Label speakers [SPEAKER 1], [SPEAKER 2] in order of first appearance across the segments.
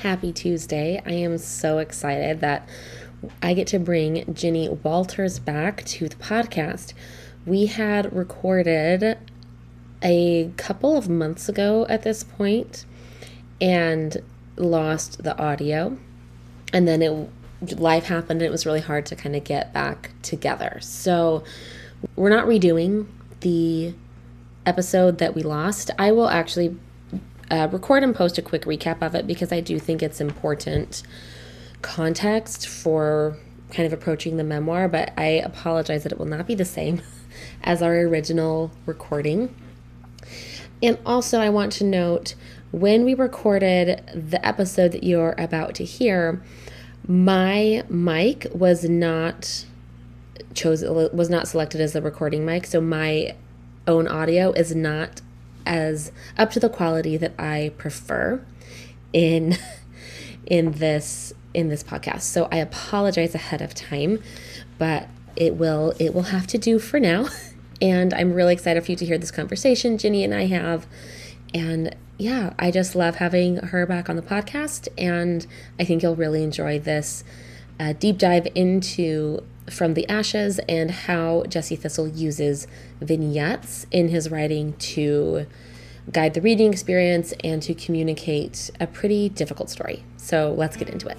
[SPEAKER 1] Happy Tuesday. I am so excited that I get to bring Ginny Walters back to the podcast. We had recorded a couple of months ago at this point and lost the audio. And then it life happened and it was really hard to kind of get back together. So we're not redoing the episode that we lost. I will actually uh, record and post a quick recap of it because I do think it's important context for kind of approaching the memoir, but I apologize that it will not be the same as our original recording. And also, I want to note when we recorded the episode that you're about to hear, my mic was not chosen was not selected as the recording mic, so my own audio is not as up to the quality that I prefer in in this in this podcast. So I apologize ahead of time, but it will it will have to do for now. And I'm really excited for you to hear this conversation Ginny and I have. And yeah, I just love having her back on the podcast. And I think you'll really enjoy this uh, deep dive into From the Ashes and how Jesse Thistle uses vignettes in his writing to guide the reading experience and to communicate a pretty difficult story. So let's get into it.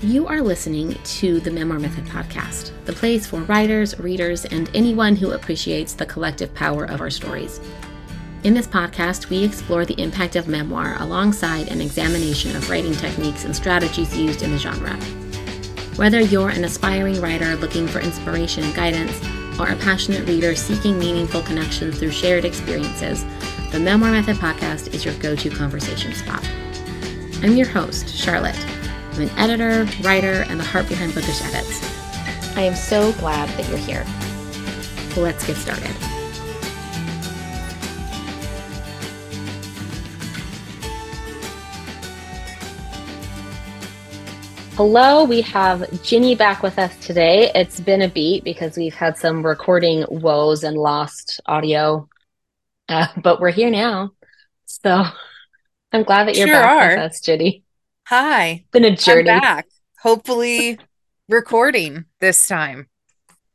[SPEAKER 1] You are listening to the Memoir Method podcast, the place for writers, readers, and anyone who appreciates the collective power of our stories. In this podcast, we explore the impact of memoir alongside an examination of writing techniques and strategies used in the genre. Whether you're an aspiring writer looking for inspiration and guidance, or a passionate reader seeking meaningful connections through shared experiences, the Memoir Method podcast is your go to conversation spot. I'm your host, Charlotte. I'm an editor, writer, and the heart behind Bookish Edits. I am so glad that you're here. let's get started. Hello, we have Ginny back with us today. It's been a beat because we've had some recording woes and lost audio, uh, but we're here now. So I'm glad that you're sure back are. with us, Ginny.
[SPEAKER 2] Hi.
[SPEAKER 1] Been a journey.
[SPEAKER 2] I'm back. Hopefully, recording this time.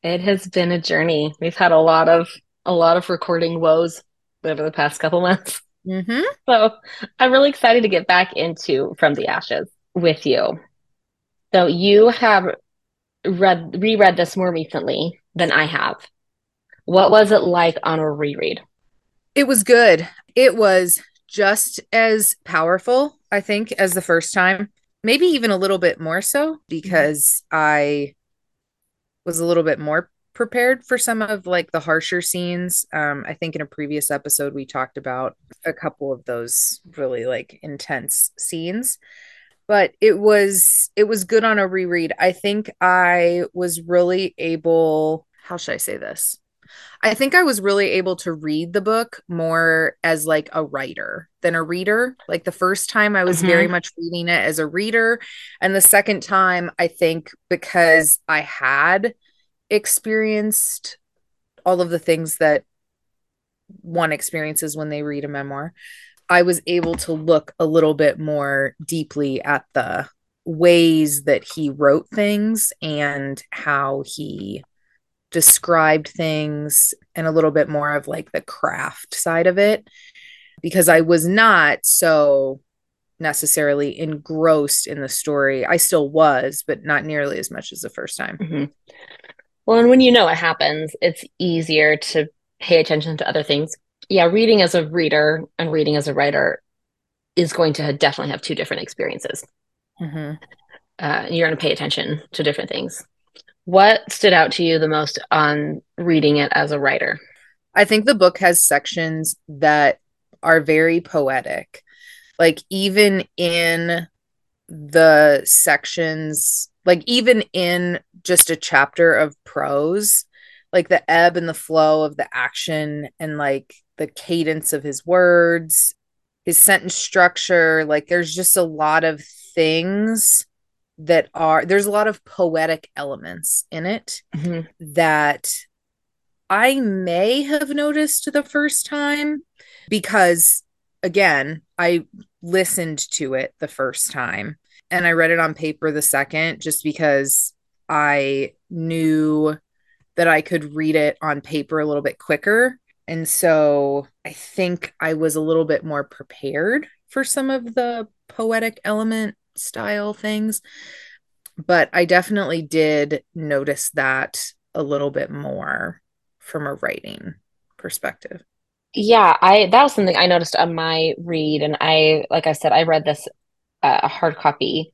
[SPEAKER 1] It has been a journey. We've had a lot of a lot of recording woes over the past couple months.
[SPEAKER 2] Mm-hmm.
[SPEAKER 1] So I'm really excited to get back into From the Ashes with you. So you have read reread this more recently than I have. What was it like on a reread?
[SPEAKER 2] It was good. It was just as powerful, I think, as the first time. Maybe even a little bit more so because I was a little bit more prepared for some of like the harsher scenes. Um, I think in a previous episode we talked about a couple of those really like intense scenes but it was it was good on a reread. I think I was really able how should I say this? I think I was really able to read the book more as like a writer than a reader. Like the first time I was mm-hmm. very much reading it as a reader and the second time I think because I had experienced all of the things that one experiences when they read a memoir I was able to look a little bit more deeply at the ways that he wrote things and how he described things and a little bit more of like the craft side of it because I was not so necessarily engrossed in the story. I still was, but not nearly as much as the first time.
[SPEAKER 1] Mm-hmm. Well, and when you know what happens, it's easier to pay attention to other things yeah, reading as a reader and reading as a writer is going to definitely have two different experiences.
[SPEAKER 2] Mm-hmm.
[SPEAKER 1] Uh, you're going to pay attention to different things. What stood out to you the most on reading it as a writer?
[SPEAKER 2] I think the book has sections that are very poetic. Like, even in the sections, like, even in just a chapter of prose, like the ebb and the flow of the action and like the cadence of his words, his sentence structure. Like there's just a lot of things that are there's a lot of poetic elements in it
[SPEAKER 1] mm-hmm.
[SPEAKER 2] that I may have noticed the first time because, again, I listened to it the first time and I read it on paper the second just because I knew that I could read it on paper a little bit quicker. And so I think I was a little bit more prepared for some of the poetic element style things. But I definitely did notice that a little bit more from a writing perspective.
[SPEAKER 3] Yeah, I that was something I noticed on my read, and I, like I said, I read this uh, hard copy,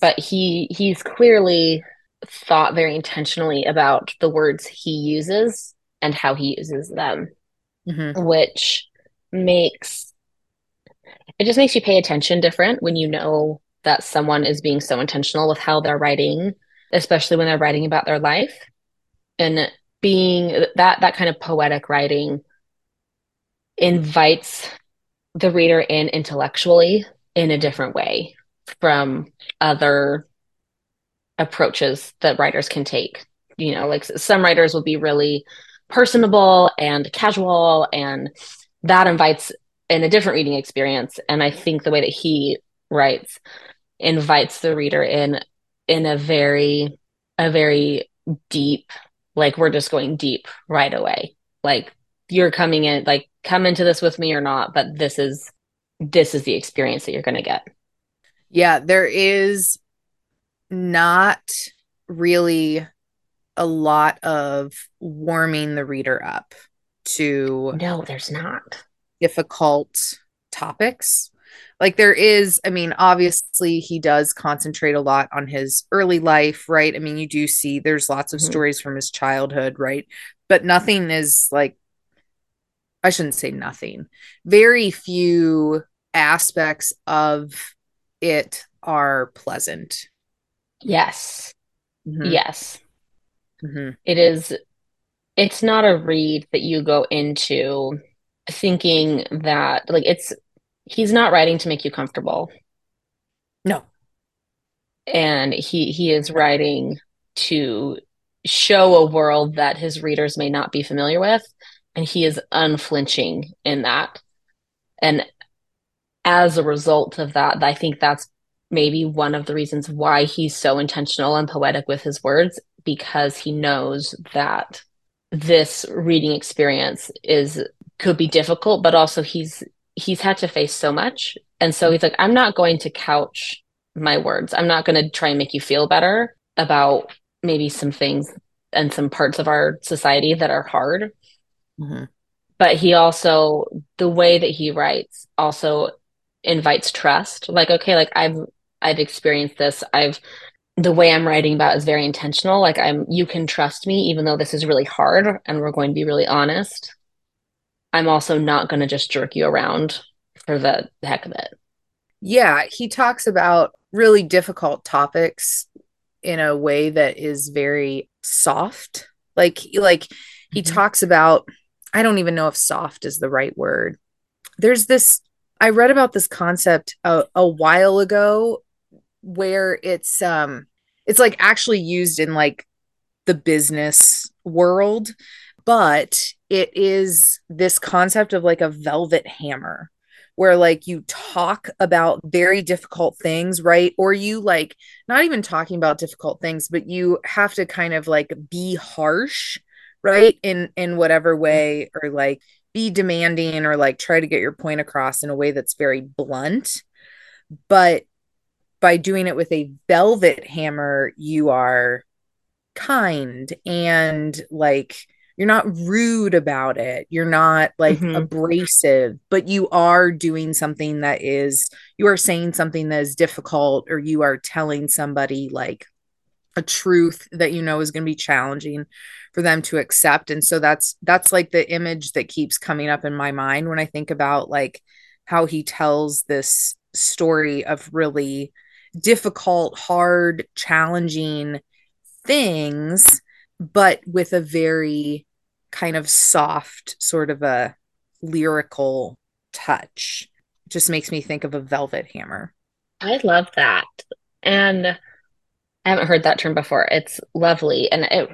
[SPEAKER 3] but he he's clearly thought very intentionally about the words he uses and how he uses them, mm-hmm. which makes it just makes you pay attention different when you know that someone is being so intentional with how they're writing, especially when they're writing about their life. And being that that kind of poetic writing invites the reader in intellectually in a different way from other approaches that writers can take. You know, like some writers will be really personable and casual, and that invites in a different reading experience. And I think the way that he writes invites the reader in in a very a very deep like we're just going deep right away. Like you're coming in like come into this with me or not but this is this is the experience that you're going to get.
[SPEAKER 2] Yeah there is not really a lot of warming the reader up to
[SPEAKER 3] no there's not.
[SPEAKER 2] difficult topics. Like there is i mean obviously he does concentrate a lot on his early life right? I mean you do see there's lots of mm-hmm. stories from his childhood right? But nothing is like i shouldn't say nothing. Very few aspects of it are pleasant.
[SPEAKER 3] Yes. Mm-hmm. yes mm-hmm. it is it's not a read that you go into thinking that like it's he's not writing to make you comfortable.
[SPEAKER 2] No.
[SPEAKER 3] And he he is writing to show a world that his readers may not be familiar with and he is unflinching in that. And as a result of that, I think that's maybe one of the reasons why he's so intentional and poetic with his words because he knows that this reading experience is could be difficult but also he's he's had to face so much. And so he's like, I'm not going to couch my words. I'm not going to try and make you feel better about maybe some things and some parts of our society that are hard. Mm-hmm. But he also, the way that he writes also invites trust. Like, okay, like I've, I've experienced this. I've, the way I'm writing about is very intentional. Like I'm, you can trust me, even though this is really hard and we're going to be really honest. I'm also not going to just jerk you around for the heck of it.
[SPEAKER 2] Yeah, he talks about really difficult topics in a way that is very soft. Like like he mm-hmm. talks about I don't even know if soft is the right word. There's this I read about this concept a, a while ago where it's um it's like actually used in like the business world but it is this concept of like a velvet hammer where like you talk about very difficult things right? Or you like not even talking about difficult things but you have to kind of like be harsh right in in whatever way or like be demanding or like try to get your point across in a way that's very blunt. But by doing it with a velvet hammer you are kind and like you're not rude about it you're not like mm-hmm. abrasive but you are doing something that is you are saying something that is difficult or you are telling somebody like a truth that you know is going to be challenging for them to accept and so that's that's like the image that keeps coming up in my mind when i think about like how he tells this story of really difficult hard challenging things but with a very kind of soft, sort of a lyrical touch. It just makes me think of a velvet hammer.
[SPEAKER 3] I love that. And I haven't heard that term before. It's lovely. And it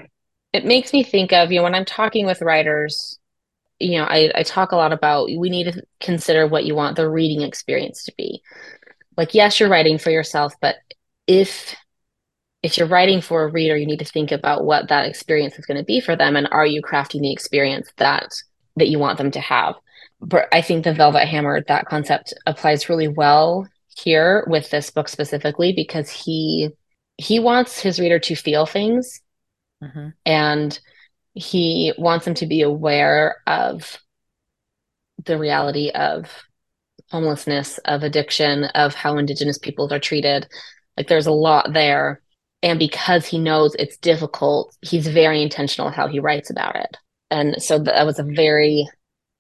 [SPEAKER 3] it makes me think of, you know, when I'm talking with writers, you know, I, I talk a lot about we need to consider what you want the reading experience to be. Like, yes, you're writing for yourself, but if if you're writing for a reader, you need to think about what that experience is going to be for them, and are you crafting the experience that that you want them to have? But I think the Velvet Hammer that concept applies really well here with this book specifically because he he wants his reader to feel things
[SPEAKER 2] Mm-hmm.
[SPEAKER 3] and he wants them to be aware of the reality of homelessness, of addiction, of how Indigenous peoples are treated. Like there's a lot there. And because he knows it's difficult, he's very intentional how he writes about it. And so that was a very,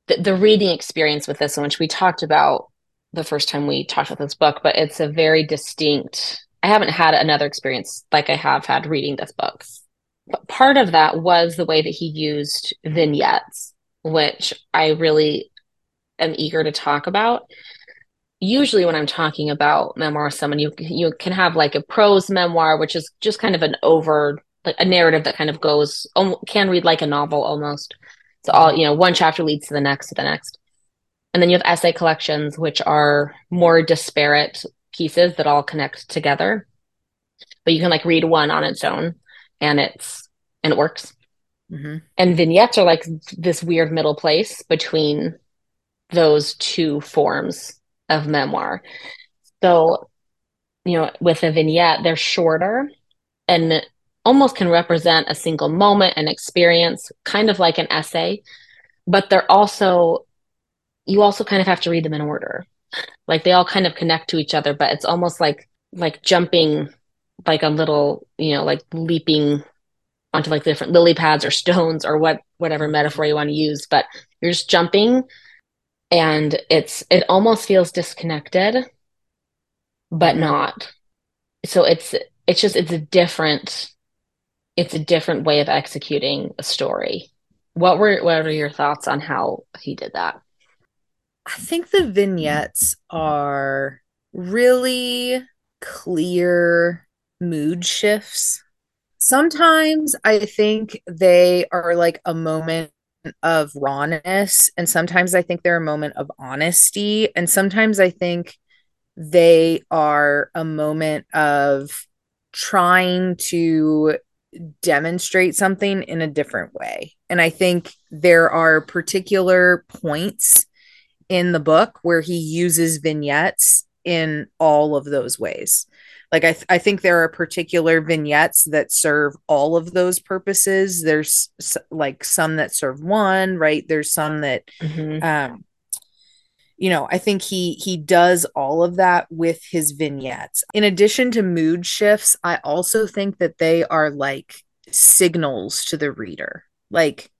[SPEAKER 3] the, the reading experience with this one, which we talked about the first time we talked about this book, but it's a very distinct, I haven't had another experience like I have had reading this book. But part of that was the way that he used vignettes, which I really am eager to talk about. Usually, when I'm talking about memoir, someone you you can have like a prose memoir, which is just kind of an over like a narrative that kind of goes can read like a novel almost. So all you know, one chapter leads to the next to the next, and then you have essay collections, which are more disparate pieces that all connect together. But you can like read one on its own, and it's and it works.
[SPEAKER 2] Mm-hmm.
[SPEAKER 3] And vignettes are like this weird middle place between those two forms of memoir. So, you know, with a vignette, they're shorter and almost can represent a single moment and experience, kind of like an essay, but they're also, you also kind of have to read them in order. Like they all kind of connect to each other, but it's almost like, like jumping like a little, you know, like leaping onto like different lily pads or stones or what, whatever metaphor you want to use, but you're just jumping and it's it almost feels disconnected but not. So it's it's just it's a different it's a different way of executing a story. What were what are your thoughts on how he did that?
[SPEAKER 2] I think the vignettes are really clear mood shifts. Sometimes i think they are like a moment of rawness and sometimes i think they're a moment of honesty and sometimes i think they are a moment of trying to demonstrate something in a different way. And i think there are particular points in the book where he uses vignettes in all of those ways like I, th- I think there are particular vignettes that serve all of those purposes. There's like some that serve one right? There's some that mm-hmm. um you know i think he he does all of that with his vignettes. In addition to mood shifts i also think that they are like signals to the reader. Like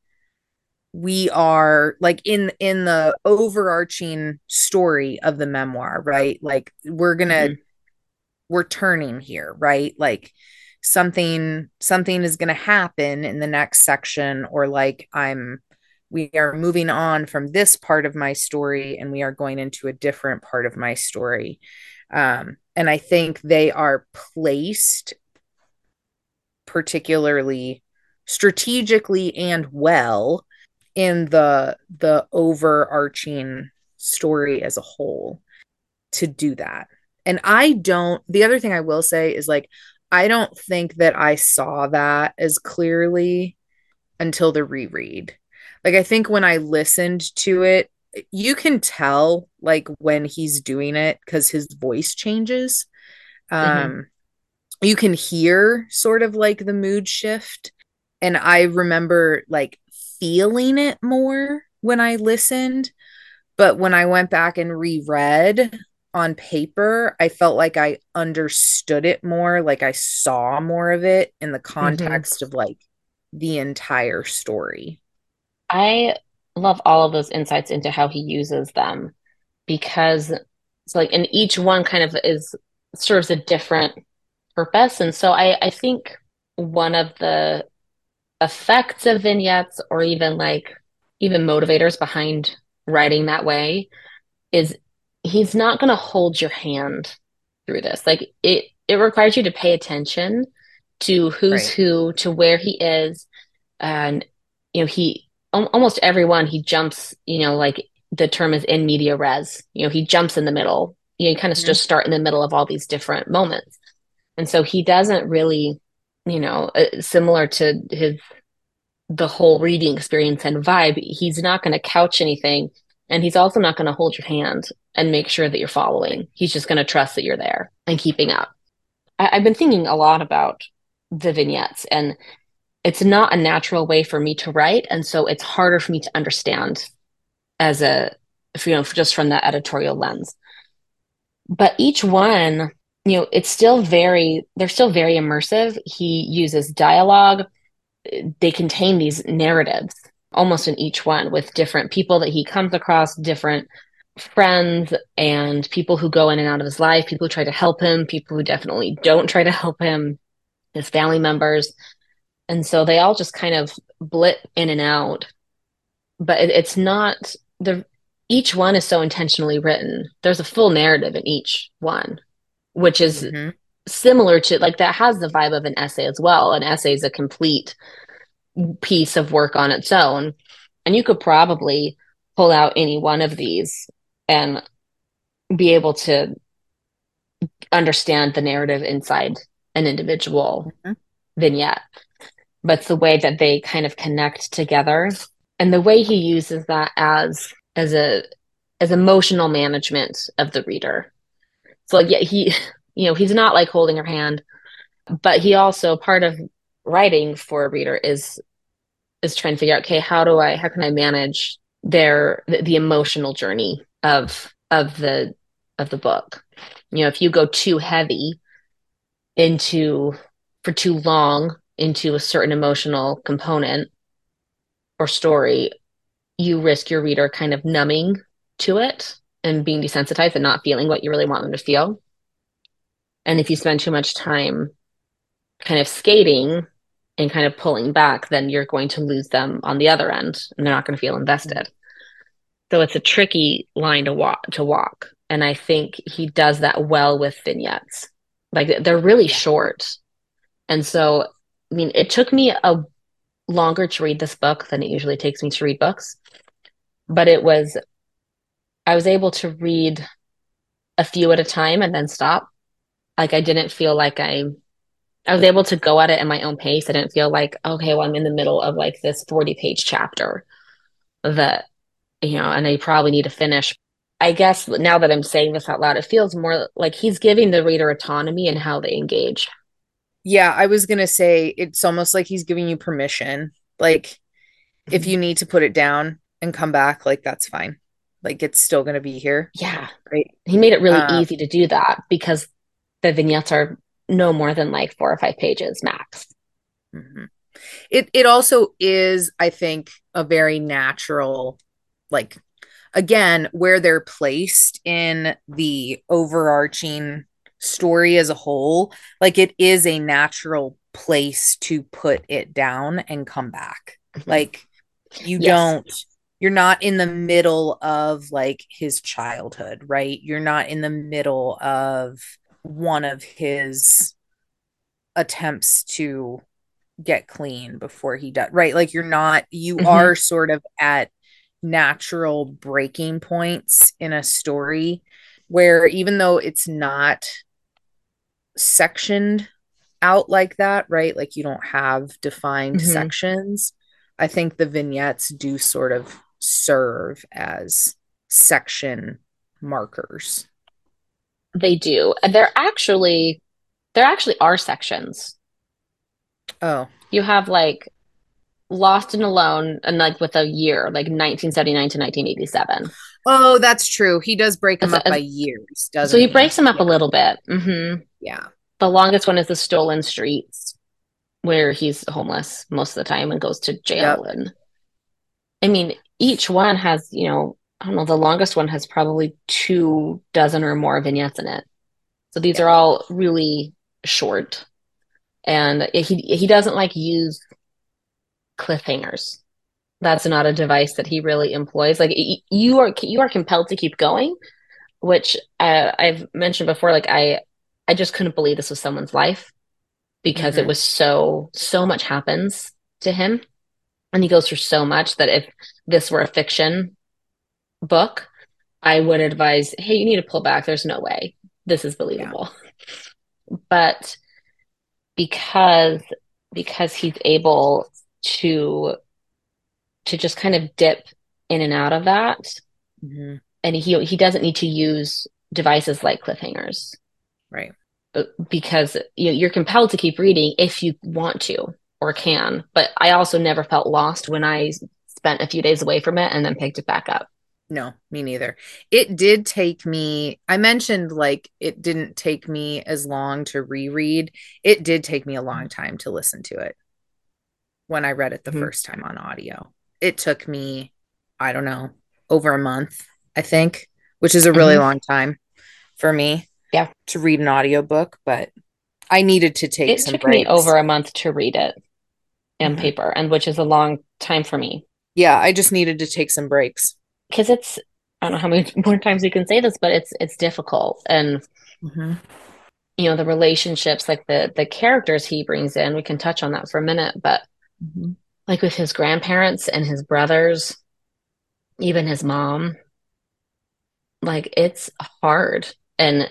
[SPEAKER 2] we are like in in the overarching story of the memoir right? Like we're gonna mm-hmm we're turning here, right? Like something something is going to happen in the next section or like I'm we are moving on from this part of my story and we are going into a different part of my story. Um, and I think they are placed particularly strategically and well in the the overarching story as a whole to do that and I don't, the other thing I will say is like, I don't think that I saw that as clearly until the reread. Like, I think when I listened to it, you can tell like when he's doing it because his voice changes. Mm-hmm. Um. You can hear sort of like the mood shift. And I remember like feeling it more when I listened. But when I went back and reread, on paper, I felt like I understood it more, like I saw more of it in the mm-hmm. context mm-hmm. of like the entire story.
[SPEAKER 3] I love all of those insights into how he uses them because it's like, and each one kind of is serves a different purpose. And so I, I think one of the effects of vignettes or even like even motivators behind writing that way is he's not going to hold your hand through this. Like it, it requires you to pay attention to who's right. who, to where he is, and you know he almost everyone he jumps you know like the term is in media res you know he jumps in the middle you know you kind of mm-hmm. just start in the middle of all these different moments and so he doesn't really you know uh, similar to his the whole reading experience and vibe he's not going to couch anything and he's also not going to hold your hand and make sure that you're following. He's just going to trust that you're there and keeping up. I- i've been thinking a lot about the vignettes and it's not a natural way for me to write and so it's harder for me to understand as a you know just from that editorial lens. But each one you know it's still very they're still very immersive. He uses dialogue. They contain these narratives almost in each one with different people that he comes across different friends and people who go in and out of his life people who try to help him people who definitely don't try to help him his family members. And so they all just kind of blip in and out. But it, it's not the each one is so intentionally written. There's a full narrative in each one which is mm-hmm. similar to like that has the vibe of an essay as well. An essay is a complete piece of work on its own. And you could probably pull out any one of these and be able to understand the narrative inside an individual mm-hmm. vignette. But it's the way that they kind of connect together and the way he uses that as as a as emotional management of the reader. So like yeah he you know he's not like holding her hand but he also part of writing for a reader is is trying to figure out okay how do i how can i manage their the, the emotional journey of of the of the book you know if you go too heavy into for too long into a certain emotional component or story, you risk your reader kind of numbing to it and being desensitized and not feeling what you really want them to feel. And if you spend too much time kind of skating and kind of pulling back, then you're going to lose them on the other end and they're not going to feel invested. Mm-hmm. So it's a tricky line to walk to walk. And I think he does that well with vignettes. Like they're really short. And so I mean, it took me a longer to read this book than it usually takes me to read books, but it was, I was able to read a few at a time and then stop. Like I didn't feel like I, I was able to go at it in my own pace. I didn't feel like, okay, well, I'm in the middle of like this 40 page chapter that, you know, and I probably need to finish. I guess now that I'm saying this out loud, it feels more like he's giving the reader autonomy in how they engage.
[SPEAKER 2] Yeah, I was going to say it's almost like he's giving you permission. Like mm-hmm. if you need to put it down and come back, like that's fine. Like it's still going to be here.
[SPEAKER 3] Yeah. Right. He made it really um, easy to do that because the vignettes are no more than like four or five pages max.
[SPEAKER 2] Mm-hmm. It it also is, I think, a very natural, like again, where they're placed in the overarching story as a whole, like it is a natural place to put it down and come back. Mm-hmm. Like you yes. don't you're not in the middle of like his childhood, right? You're not in the middle of one of his attempts to get clean before he does, right? Like you're not, you mm-hmm. are sort of at natural breaking points in a story where even though it's not sectioned out like that, right? Like you don't have defined mm-hmm. sections. I think the vignettes do sort of serve as section markers.
[SPEAKER 3] They do. They're actually there actually are sections.
[SPEAKER 2] Oh.
[SPEAKER 3] You have like Lost and Alone and like with a year, like 1979 to 1987.
[SPEAKER 2] Oh, that's true. He does break them up by years, doesn't
[SPEAKER 3] So he, he? breaks them up yeah. a little bit. Mm-hmm.
[SPEAKER 2] Yeah.
[SPEAKER 3] The longest one is the Stolen Streets, where he's homeless most of the time and goes to jail. Yep. And I mean, each one has, you know, I don't know, the longest one has probably two dozen or more vignettes in it. So these are all really short. And he he doesn't like use cliffhangers that's not a device that he really employs like you are you are compelled to keep going which uh, i've mentioned before like i i just couldn't believe this was someone's life because mm-hmm. it was so so much happens to him And he goes through so much that if this were a fiction book, I would advise, hey, you need to pull back. There's no way this is believable. Yeah. But because because he's able to to just kind of dip in and out of that mm-hmm. and he he doesn't need to use devices like cliffhangers
[SPEAKER 2] right
[SPEAKER 3] uh, because you know, you're compelled to keep reading if you want to or can but i also never felt lost when i spent a few days away from it and then picked it back up
[SPEAKER 2] no, me neither. It did take me, I mentioned like it didn't take me as long to reread. It did take me a long time to listen to it when I read it the mm-hmm. first time on audio. It took me, I don't know, over a month, I think, which is a really mm-hmm. long time for me.
[SPEAKER 3] Yeah.
[SPEAKER 2] To read an audiobook, but I needed to take
[SPEAKER 3] it
[SPEAKER 2] some
[SPEAKER 3] took
[SPEAKER 2] breaks.
[SPEAKER 3] me over a month to read it in mm-hmm. paper, and which is a long time for me.
[SPEAKER 2] Yeah, I just needed to take some breaks
[SPEAKER 3] because it's I don't know how many more times you can say this, but it's it's difficult and mm-hmm. you know the relationships like the the characters he brings in. We can touch on that for a minute, but mm-hmm. like with his grandparents and his brothers, even his mom, like it's hard and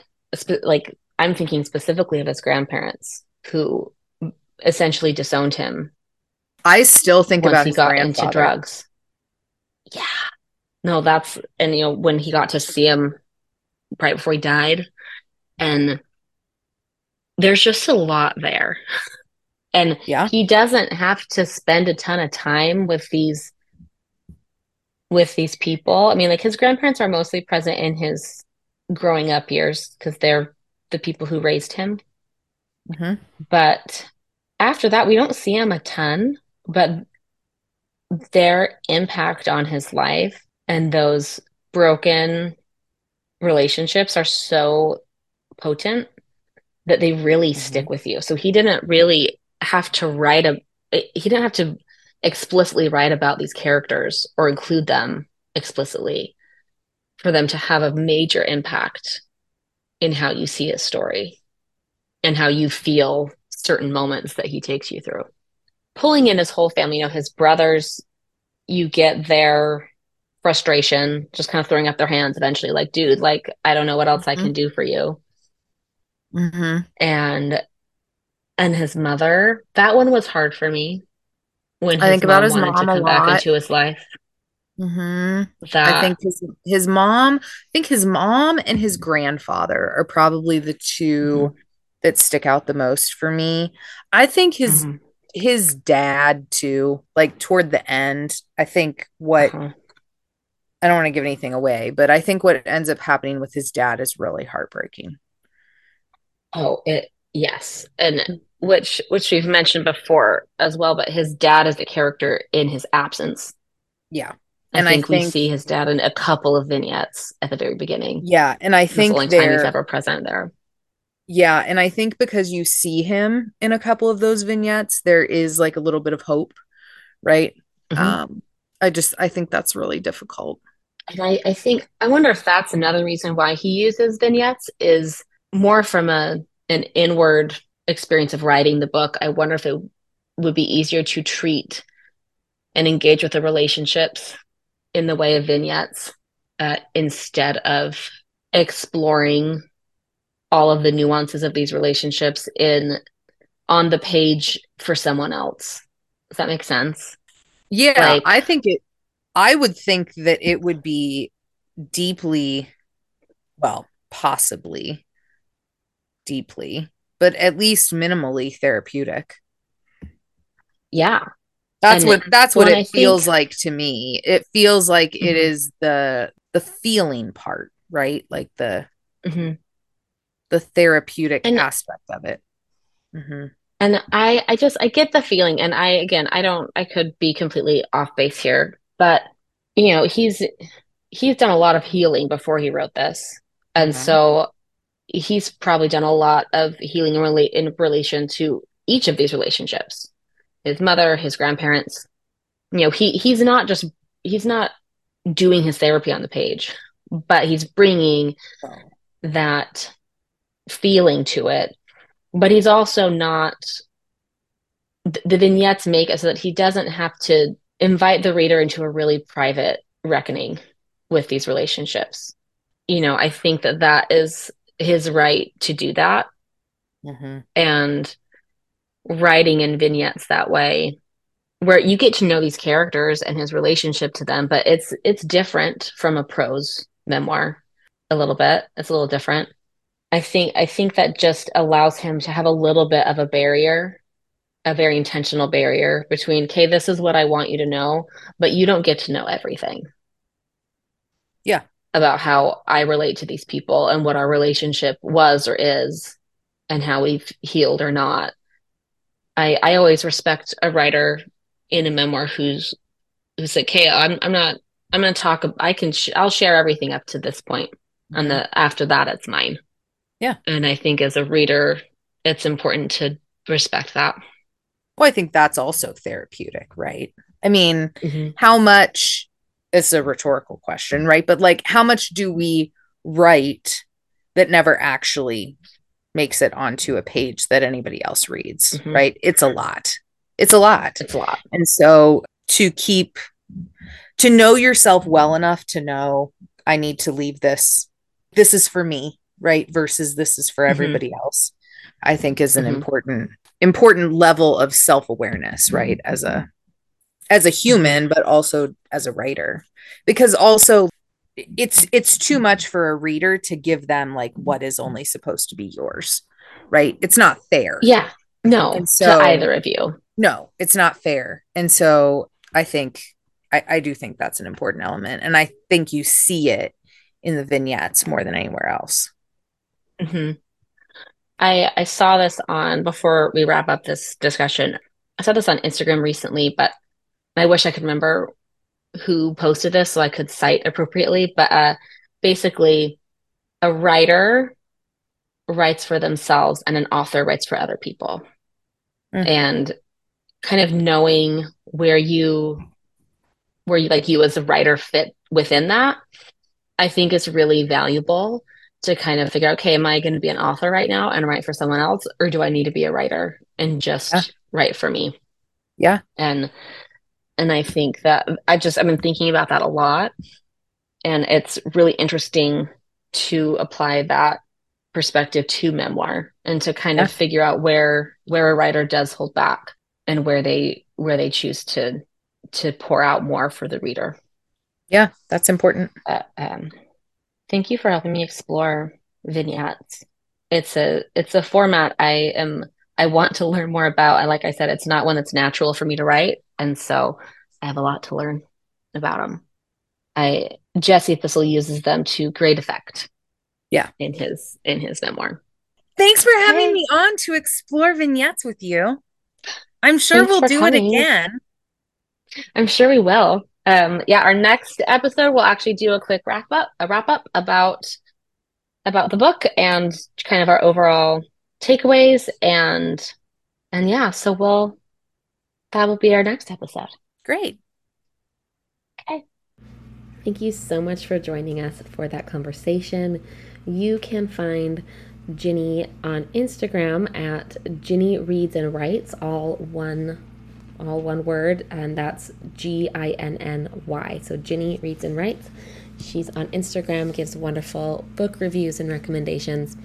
[SPEAKER 3] like I'm thinking specifically of his grandparents who essentially disowned him.
[SPEAKER 2] I still think about
[SPEAKER 3] he got into drugs. Yeah, no, that's and you know when he got to see him right before he died, and there's just a lot there. And
[SPEAKER 2] yeah.
[SPEAKER 3] he doesn't have to spend a ton of time with these with these people. I mean, like his grandparents are mostly present in his growing up years because they're the people who raised him. Mm-hmm. But after that, we don't see him a ton, but their impact on his life and those broken relationships are so potent that they really mm-hmm. stick with you. So he didn't really have to write a he didn't have to explicitly write about these characters or include them explicitly for them to have a major impact in how you see his story and how you feel certain moments that he takes you through. Pulling in his whole family, you know, his brothers, you get their frustration, just kind of throwing up their hands eventually, like, dude, like, I don't know what else mm-hmm. I can mm-hmm. do for you. Mm-hmm. And and his mother, that one was hard for me
[SPEAKER 2] when I think about his mom to come back
[SPEAKER 3] into his life.
[SPEAKER 2] Mm-hmm. That I think his his mom, I think his mom and his grandfather are probably the 2 mm-hmm. that stick out the most for me. I think his mm-hmm. his dad too, like toward the end. I think what uh-huh. I don't want to give anything away, but I think what ends up happening with his dad is really heartbreaking.
[SPEAKER 3] Oh, it yes. And which which we've mentioned before as well, but his dad is the character in his absence.
[SPEAKER 2] Yeah.
[SPEAKER 3] I and think I think we see his dad in a couple of vignettes at the very beginning.
[SPEAKER 2] Yeah, and I think
[SPEAKER 3] the only time he's ever present there.
[SPEAKER 2] Yeah, and I think because you see him in a couple of those vignettes, there is like a little bit of hope, right? Mm-hmm. Um, I just I think that's really difficult.
[SPEAKER 3] And I, I think I wonder if that's another reason why he uses vignettes is more from a an inward experience of writing the book. I wonder if it would be easier to treat and engage with the relationships in the way of vignettes uh, instead of exploring all of the nuances of these relationships in on the page for someone else. Does that make sense?
[SPEAKER 2] Yeah, like, I think it I would think that it would be deeply, well, possibly deeply, but at least minimally therapeutic.
[SPEAKER 3] Yeah.
[SPEAKER 2] That's and what that's what it I feels think... like to me. It feels like mm-hmm. it is the the feeling part, right? Like the mm-hmm. the therapeutic and, aspect of it.
[SPEAKER 3] Mm-hmm. And I I just I get the feeling and I again I don't I could be completely off base here but you know he's he's done a lot of healing before he wrote this. And mm-hmm. so he's probably done a lot of healing in, in relation to each of these relationships. His mother his grandparents you know he he's not just he's not doing his therapy on the page but he's bringing that feeling to it. But he's also not the vignettes make it so that he doesn't have to invite the reader into a really private reckoning with these relationships. You know, I think that that is his right to do that. Mm-hmm. And writing in vignettes that way where you get to know these characters and his relationship to them but it's it's different from a prose memoir a little bit it's a little different i think i think that just allows him to have a little bit of a barrier a very intentional barrier between okay this is what i want you to know but you don't get to know everything.
[SPEAKER 2] Yeah.
[SPEAKER 3] About how i relate to these people and what our relationship was or is and how we've healed or not. I i always respect a writer in a memoir who's who's like hey i'm, I'm not i'm gonna talk i can sh- i'll share everything up to this point mm-hmm. and the after that it's mine.
[SPEAKER 2] Yeah.
[SPEAKER 3] And i think as a reader it's important to respect that
[SPEAKER 2] well, I think that's also therapeutic, right? I mean, mm-hmm. how much it's a rhetorical question, right? But like, how much do we write that never actually makes it onto a page that anybody else reads, mm-hmm. right? It's a lot. It's a lot.
[SPEAKER 3] It's a lot.
[SPEAKER 2] And so to keep, to know yourself well enough to know I need to leave this, this is for me, right? Versus this is for mm-hmm. everybody mm-hmm. else, I think is an mm-hmm. important important level of self-awareness right as a as a human but also as a writer. Because also it's it's too much for a reader to give them like what is only supposed to be yours right? It's not fair.
[SPEAKER 3] Yeah. No so, to either of you.
[SPEAKER 2] No it's not fair. And so i think I, I do think that's an important element. And i think you see it in the vignettes more than anywhere else.
[SPEAKER 3] Mm-hmm. I I saw this on before we wrap up this discussion. I saw this on Instagram recently, but I wish I could remember who posted this so I could cite appropriately. But uh, basically, a writer writes for themselves and an author writes for other people, mm-hmm. and kind of knowing where you where you like you as a writer fit within that, I think is really valuable to kind of figure out, okay, am I going to be an author right now and write for someone else, or do I need to be a writer and just yeah. write for me?
[SPEAKER 2] Yeah.
[SPEAKER 3] And and I think that I just I've been thinking about that a lot, and it's really interesting to apply that perspective to memoir and to kind yeah. of figure out where where a writer does hold back and where they where they choose to to pour out more for the reader.
[SPEAKER 2] Yeah, that's important.
[SPEAKER 3] Uh, um, Thank you for helping me explore vignettes. It's a it's a format I am I want to learn more about. And like I said, it's not one that's natural for me to write, and so I have a lot to learn about them. I Jesse Thistle uses them to great effect.
[SPEAKER 2] Yeah,
[SPEAKER 3] in his in his memoir.
[SPEAKER 2] Thanks for having hey. me on to explore vignettes with you. I'm sure Thanks we'll do coming. it again.
[SPEAKER 3] I'm sure we will um yeah our next episode we'll actually do a quick wrap up a wrap up about about the book and kind of our overall takeaways and and yeah so we'll that will be our next episode.
[SPEAKER 2] Great.
[SPEAKER 3] Okay. Thank you so much for joining us for that conversation. You can find Ginny on Instagram at Ginny Reads and Writes, all one all one word, and that's G I N N Y. So Ginny reads and writes. She's on Instagram, gives wonderful book reviews and recommendations.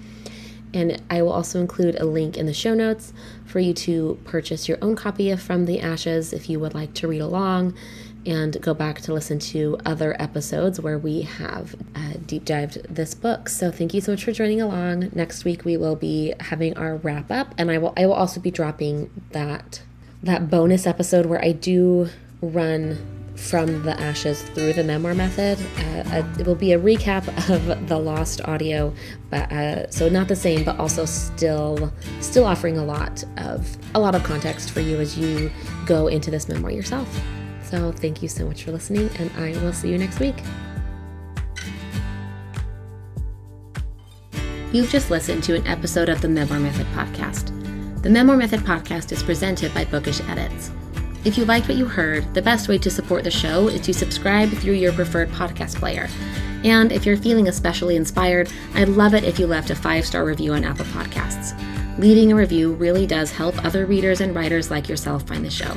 [SPEAKER 3] And I will also include a link in the show notes for you to purchase your own copy of From the Ashes if you would like to read along and go back to listen to other episodes where we have uh, deep dived this book. So thank you so much for joining along. Next week we will be having our wrap up, and I will I will also be dropping that that bonus episode where I do run from the ashes through the memoir method. Uh, uh, it will be a recap of the lost audio, but uh, so not the same, but also still still offering a lot of a lot of context for you as you go into this memoir yourself. So thank you so much for listening, and I will see you next week. You've just listened to an episode of the Memoir Method podcast. The Memoir Method podcast is presented by Bookish Edits. If you liked what you heard, the best way to support the show is to subscribe through your preferred podcast player. And if you're feeling especially inspired, I'd love it if you left a five star review on Apple Podcasts. Leaving a review really does help other readers and writers like yourself find the show.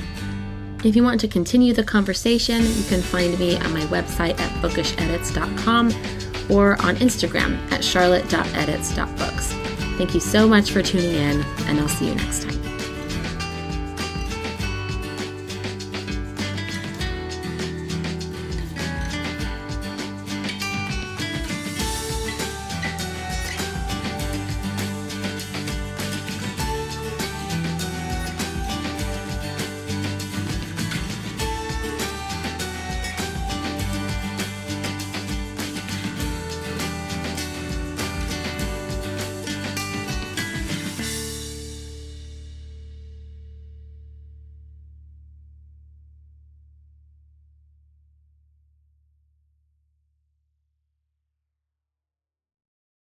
[SPEAKER 1] If you want to continue the conversation, you can find me on my website at bookishedits.com or on Instagram at charlotte.edits.books. Thank you so much for tuning in, and I'll see you next time.